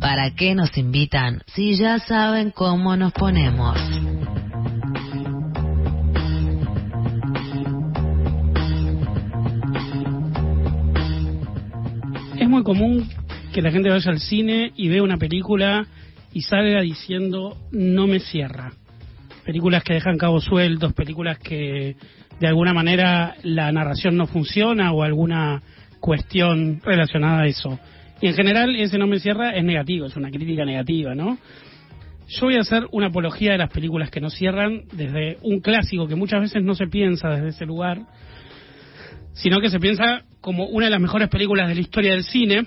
¿Para qué nos invitan si ya saben cómo nos ponemos? Es muy común que la gente vaya al cine y vea una película y salga diciendo no me cierra. Películas que dejan cabos sueltos, películas que de alguna manera la narración no funciona o alguna cuestión relacionada a eso. Y en general ese no me cierra es negativo, es una crítica negativa, ¿no? Yo voy a hacer una apología de las películas que no cierran desde un clásico que muchas veces no se piensa desde ese lugar, sino que se piensa como una de las mejores películas de la historia del cine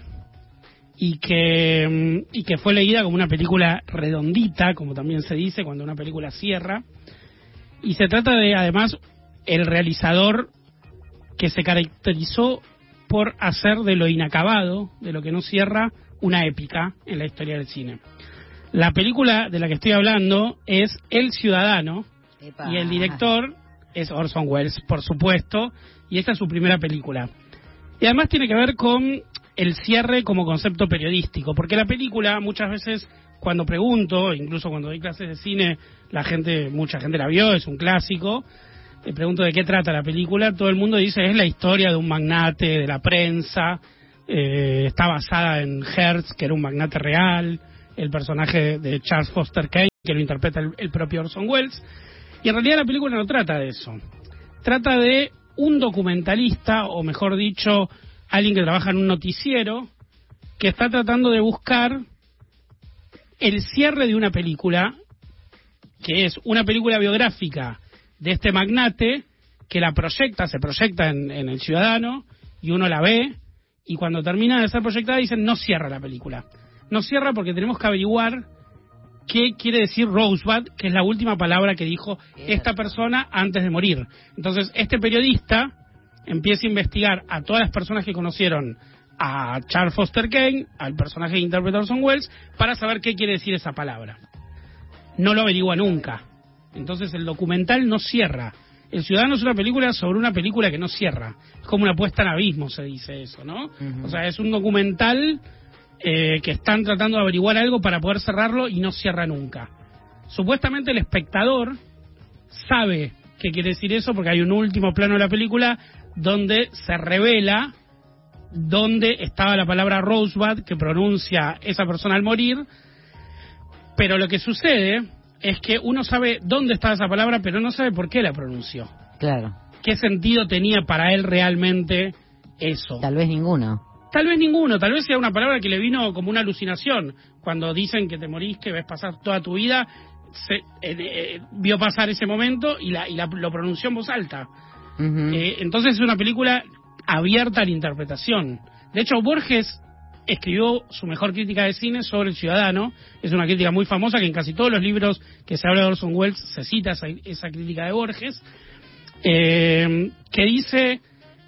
y que, y que fue leída como una película redondita, como también se dice cuando una película cierra. Y se trata de, además, el realizador que se caracterizó por hacer de lo inacabado, de lo que no cierra, una épica en la historia del cine. La película de la que estoy hablando es El Ciudadano Epa. y el director es Orson Welles, por supuesto, y esta es su primera película. Y además tiene que ver con el cierre como concepto periodístico, porque la película muchas veces cuando pregunto, incluso cuando doy clases de cine, la gente, mucha gente la vio, es un clásico, le pregunto de qué trata la película, todo el mundo dice es la historia de un magnate de la prensa, eh, está basada en Hertz, que era un magnate real, el personaje de Charles Foster Kane, que lo interpreta el, el propio Orson Welles, y en realidad la película no trata de eso, trata de un documentalista, o mejor dicho, alguien que trabaja en un noticiero, que está tratando de buscar el cierre de una película, que es una película biográfica de este magnate, que la proyecta, se proyecta en, en El Ciudadano, y uno la ve, y cuando termina de ser proyectada dicen no cierra la película. No cierra porque tenemos que averiguar qué quiere decir Rosebud, que es la última palabra que dijo esta persona antes de morir. Entonces, este periodista empieza a investigar a todas las personas que conocieron a Charles Foster Kane, al personaje que interpreta Orson Welles, para saber qué quiere decir esa palabra. No lo averigua nunca. Entonces el documental no cierra. El Ciudadano es una película sobre una película que no cierra. Es como una puesta en abismo, se dice eso, ¿no? O sea, es un documental eh, que están tratando de averiguar algo para poder cerrarlo y no cierra nunca. Supuestamente el espectador sabe qué quiere decir eso porque hay un último plano de la película donde se revela dónde estaba la palabra Rosebud que pronuncia esa persona al morir, pero lo que sucede es que uno sabe dónde estaba esa palabra, pero no sabe por qué la pronunció. Claro. ¿Qué sentido tenía para él realmente eso? Tal vez ninguno. Tal vez ninguno, tal vez sea una palabra que le vino como una alucinación. Cuando dicen que te morís, que ves pasar toda tu vida, se, eh, eh, vio pasar ese momento y, la, y la- lo pronunció en voz alta. Eh, entonces es una película abierta a la interpretación. De hecho, Borges escribió su mejor crítica de cine sobre El Ciudadano. Es una crítica muy famosa que en casi todos los libros que se habla de Orson Welles se cita esa, esa crítica de Borges. eh, que dice,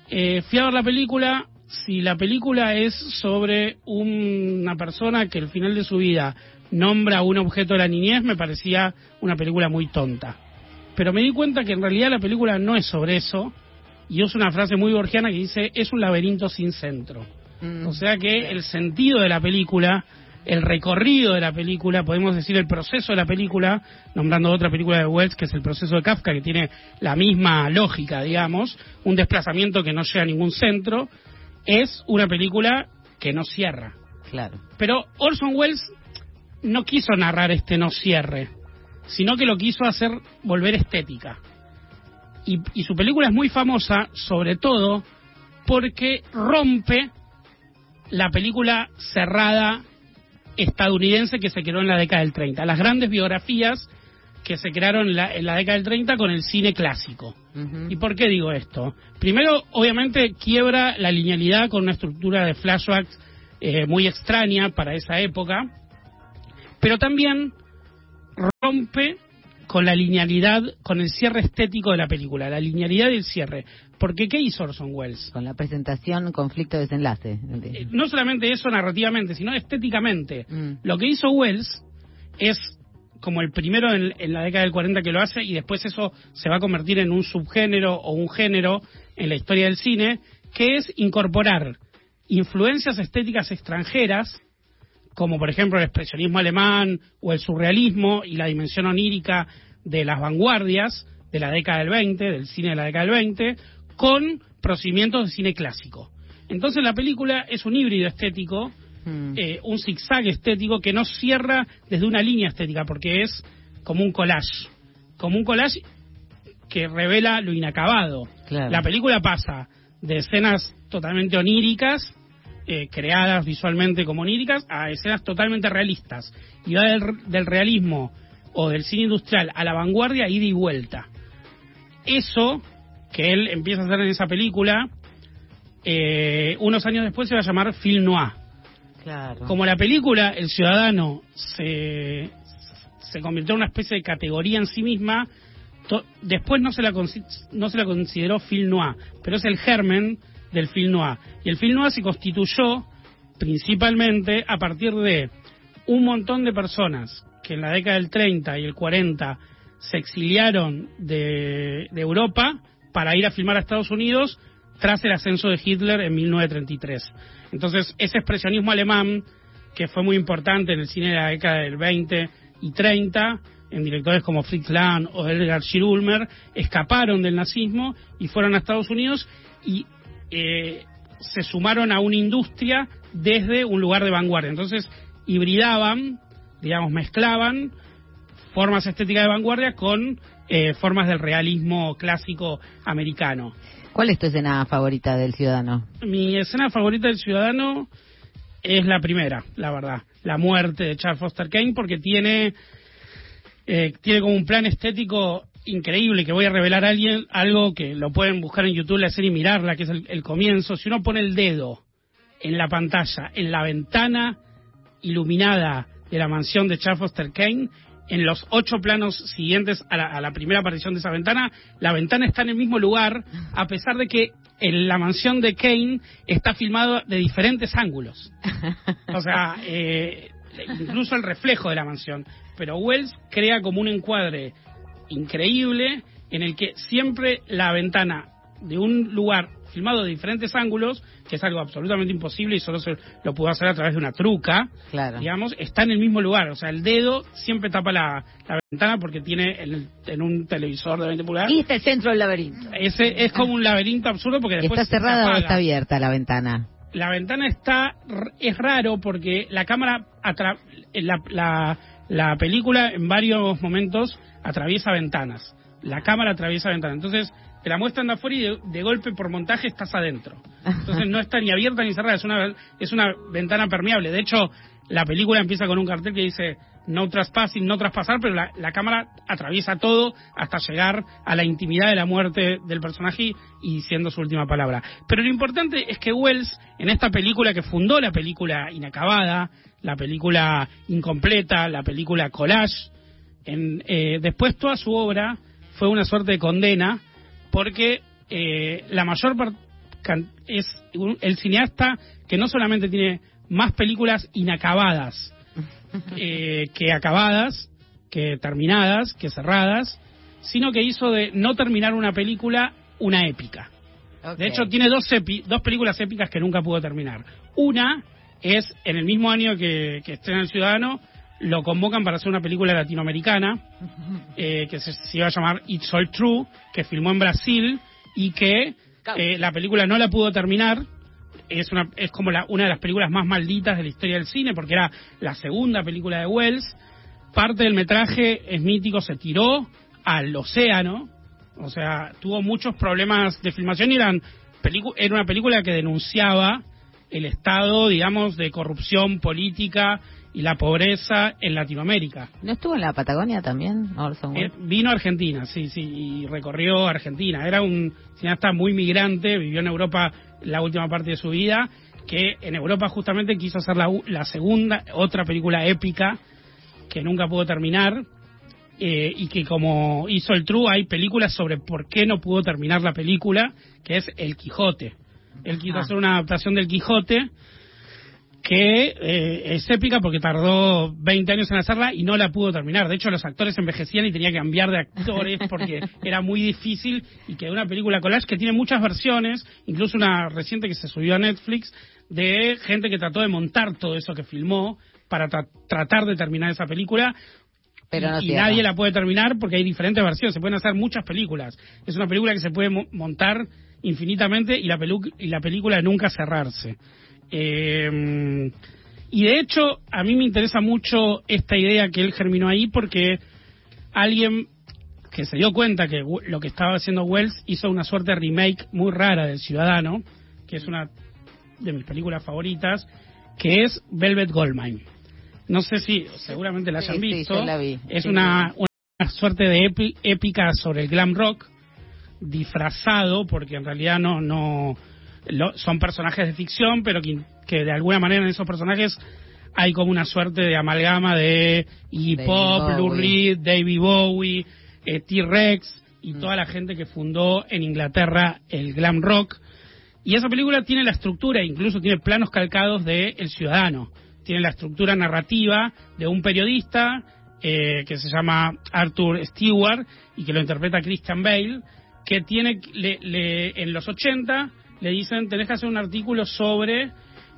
eh, fui a ver la película, si la película es sobre una persona que al final de su vida nombra un objeto de la niñez, me parecía una película muy tonta. Pero me di cuenta que en realidad la película no es sobre eso, y usa una frase muy borgiana que dice, es un laberinto sin centro. Mm. O sea que el sentido de la película, el recorrido de la película, podemos decir el proceso de la película, nombrando otra película de Wells, que es el proceso de Kafka, que tiene la misma lógica, digamos, un desplazamiento que no llega a ningún centro, es una película que no cierra. Claro. Pero Orson Welles no quiso narrar este no cierre, sino que lo quiso hacer volver estética. Y, y su película es muy famosa, sobre todo porque rompe la película cerrada estadounidense que se creó en la década del 30. Las grandes biografías que se crearon en la, en la década del 30 con el cine clásico. ¿Y por qué digo esto? Primero, obviamente, quiebra la linealidad con una estructura de flashbacks eh, muy extraña para esa época, pero también rompe con la linealidad, con el cierre estético de la película, la linealidad del cierre. Porque ¿qué hizo Orson Welles? Con la presentación, conflicto, desenlace. Eh, no solamente eso narrativamente, sino estéticamente. Mm. Lo que hizo Wells es como el primero en, en la década del 40 que lo hace y después eso se va a convertir en un subgénero o un género en la historia del cine, que es incorporar influencias estéticas extranjeras como por ejemplo el expresionismo alemán o el surrealismo y la dimensión onírica de las vanguardias de la década del 20, del cine de la década del 20, con procedimientos de cine clásico. Entonces la película es un híbrido estético, Mm. eh, un zigzag estético que no cierra desde una línea estética, porque es como un collage, como un collage que revela lo inacabado. Claro. La película pasa de escenas totalmente oníricas, eh, creadas visualmente como oníricas, a escenas totalmente realistas. Y va del, del realismo o del cine industrial a la vanguardia, ida y vuelta. Eso que él empieza a hacer en esa película, eh, unos años después se va a llamar film noir. Claro. Como la película El Ciudadano se, se convirtió en una especie de categoría en sí misma, to- después no se, la no se la consideró film noir, pero es el germen del film noir. Y el film noir se constituyó principalmente a partir de un montón de personas que en la década del 30 y el 40 se exiliaron de, de Europa para ir a filmar a Estados Unidos tras el ascenso de Hitler en 1933. Entonces, ese expresionismo alemán, que fue muy importante en el cine de la década del 20 y 30, en directores como Fritz Lang o Edgar Schirulmer, escaparon del nazismo y fueron a Estados Unidos y eh, se sumaron a una industria desde un lugar de vanguardia. Entonces, hibridaban, digamos, mezclaban formas estéticas de vanguardia con eh, formas del realismo clásico americano. ¿Cuál es tu escena favorita del Ciudadano? Mi escena favorita del Ciudadano es la primera, la verdad, la muerte de Charles Foster Kane, porque tiene eh, tiene como un plan estético increíble que voy a revelar a alguien algo que lo pueden buscar en YouTube la serie y mirarla, que es el, el comienzo. Si uno pone el dedo en la pantalla, en la ventana iluminada de la mansión de Charles Foster Kane, en los ocho planos siguientes a la, a la primera aparición de esa ventana, la ventana está en el mismo lugar, a pesar de que en la mansión de Kane está filmado de diferentes ángulos. O sea, eh, incluso el reflejo de la mansión. Pero Wells crea como un encuadre increíble en el que siempre la ventana de un lugar filmado de diferentes ángulos, que es algo absolutamente imposible y solo se lo pudo hacer a través de una truca, Claro. digamos, está en el mismo lugar. O sea, el dedo siempre tapa la, la ventana porque tiene en, el- en un televisor de 20 pulgadas. Y está el centro del laberinto. Ese es como un laberinto absurdo porque después ¿Está cerrada o está abierta la ventana? La ventana está es raro porque la cámara atra- la, la, la película en varios momentos atraviesa ventanas. La cámara atraviesa ventanas. Entonces te la muestran de afuera y de, golpe por montaje estás adentro. Entonces no está ni abierta ni cerrada, es una es una ventana permeable. De hecho, la película empieza con un cartel que dice no trespassing, no traspasar, pero la, la cámara atraviesa todo hasta llegar a la intimidad de la muerte del personaje y siendo su última palabra. Pero lo importante es que Wells, en esta película que fundó la película inacabada, la película incompleta, la película collage, en, eh, después toda su obra fue una suerte de condena porque eh, la mayor parte es un- el cineasta que no solamente tiene más películas inacabadas eh, que acabadas, que terminadas, que cerradas, sino que hizo de no terminar una película una épica. De hecho, tiene dos, epi- dos películas épicas que nunca pudo terminar. Una es, en el mismo año que, que estrena El Ciudadano, lo convocan para hacer una película latinoamericana eh, que se, se iba a llamar It's All True, que filmó en Brasil y que eh, la película no la pudo terminar. Es, una, es como la, una de las películas más malditas de la historia del cine porque era la segunda película de Wells. Parte del metraje es mítico, se tiró al océano, o sea, tuvo muchos problemas de filmación y eran era una película que denunciaba el estado, digamos, de corrupción política y la pobreza en Latinoamérica. ¿No estuvo en la Patagonia también, Orson Eh, vino a Argentina, sí, sí, y recorrió Argentina. Era un cineasta muy migrante, vivió en Europa la última parte de su vida, que en Europa justamente quiso hacer la, la segunda, otra película épica que nunca pudo terminar. eh, y que como hizo el True hay películas sobre por qué no pudo terminar la película, que es El Quijote. Él quiso Ah. hacer una adaptación del Quijote que eh, es épica porque tardó 20 años en hacerla y no la pudo terminar. De hecho, los actores envejecían y tenía que cambiar de actores porque era muy difícil y que una película collage que tiene muchas versiones, incluso una reciente que se subió a Netflix de gente que trató de montar todo eso que filmó para tratar de terminar esa película. Pero y, nadie la puede terminar porque hay diferentes versiones, se pueden hacer muchas películas. Es una película que se puede montar infinitamente y la, y la película nunca cerrarse. Eh, y de hecho, a mí me interesa mucho esta idea que él germinó ahí porque alguien que se dio cuenta que lo que estaba haciendo Wells hizo una suerte de remake muy rara del Ciudadano, que es una de mis películas favoritas, que es Velvet Goldmine. No sé si, seguramente la hayan visto. Es una, una suerte de épica sobre el glam rock, disfrazado, porque en realidad no, no son personajes de ficción, pero que, que, de alguna manera en esos personajes hay como una suerte de amalgama de hip hop, Lou Reed, David Bowie, eh, T-Rex y mm. toda la gente que fundó en Inglaterra el glam rock. Y esa película tiene la estructura, incluso tiene planos calcados de El Ciudadano. Tiene la estructura narrativa de un periodista eh, que se llama Arthur Stewart y que lo interpreta Christian Bale, que tiene le, en los 80 le dicen tenés que hacer un artículo sobre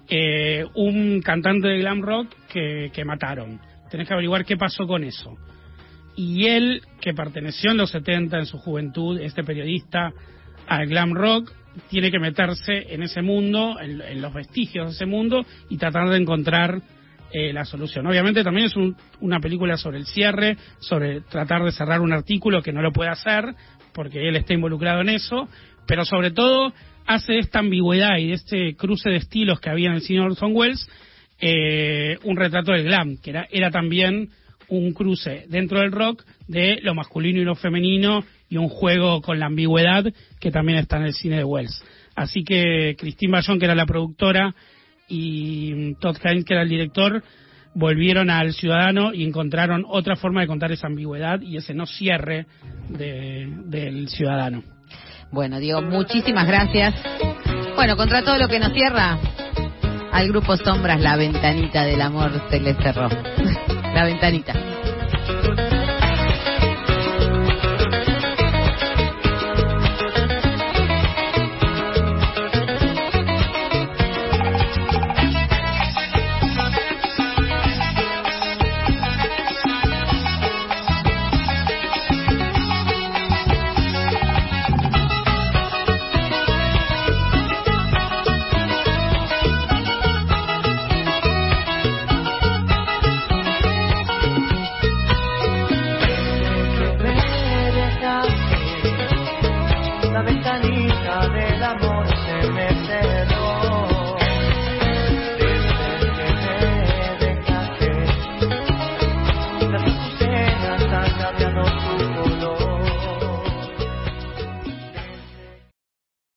eh, un cantante de glam rock que, que mataron. Tenés que averiguar qué pasó con eso y él, que perteneció en los 70 en su juventud, este periodista, al glam rock, tiene que meterse en ese mundo, en, los vestigios de ese mundo y tratar de encontrar eh, la solución. Obviamente también es una película sobre el cierre, sobre tratar de cerrar un artículo que no lo puede hacer porque él está involucrado en eso, pero sobre todo hace esta ambigüedad y este cruce de estilos que había en el cine Orson Welles eh, un retrato del glam, que era, era también un cruce dentro del rock de lo masculino y lo femenino y un juego con la ambigüedad que también está en el cine de Wells. Así que Christine Bayón, que era la productora, y Todd Haynes, que era el director, volvieron al Ciudadano y encontraron otra forma de contar esa ambigüedad y ese no cierre del Ciudadano. Bueno, Diego, muchísimas gracias. Bueno, contra todo lo que nos cierra, al grupo Sombras, la ventanita del amor se les cerró. La ventanita.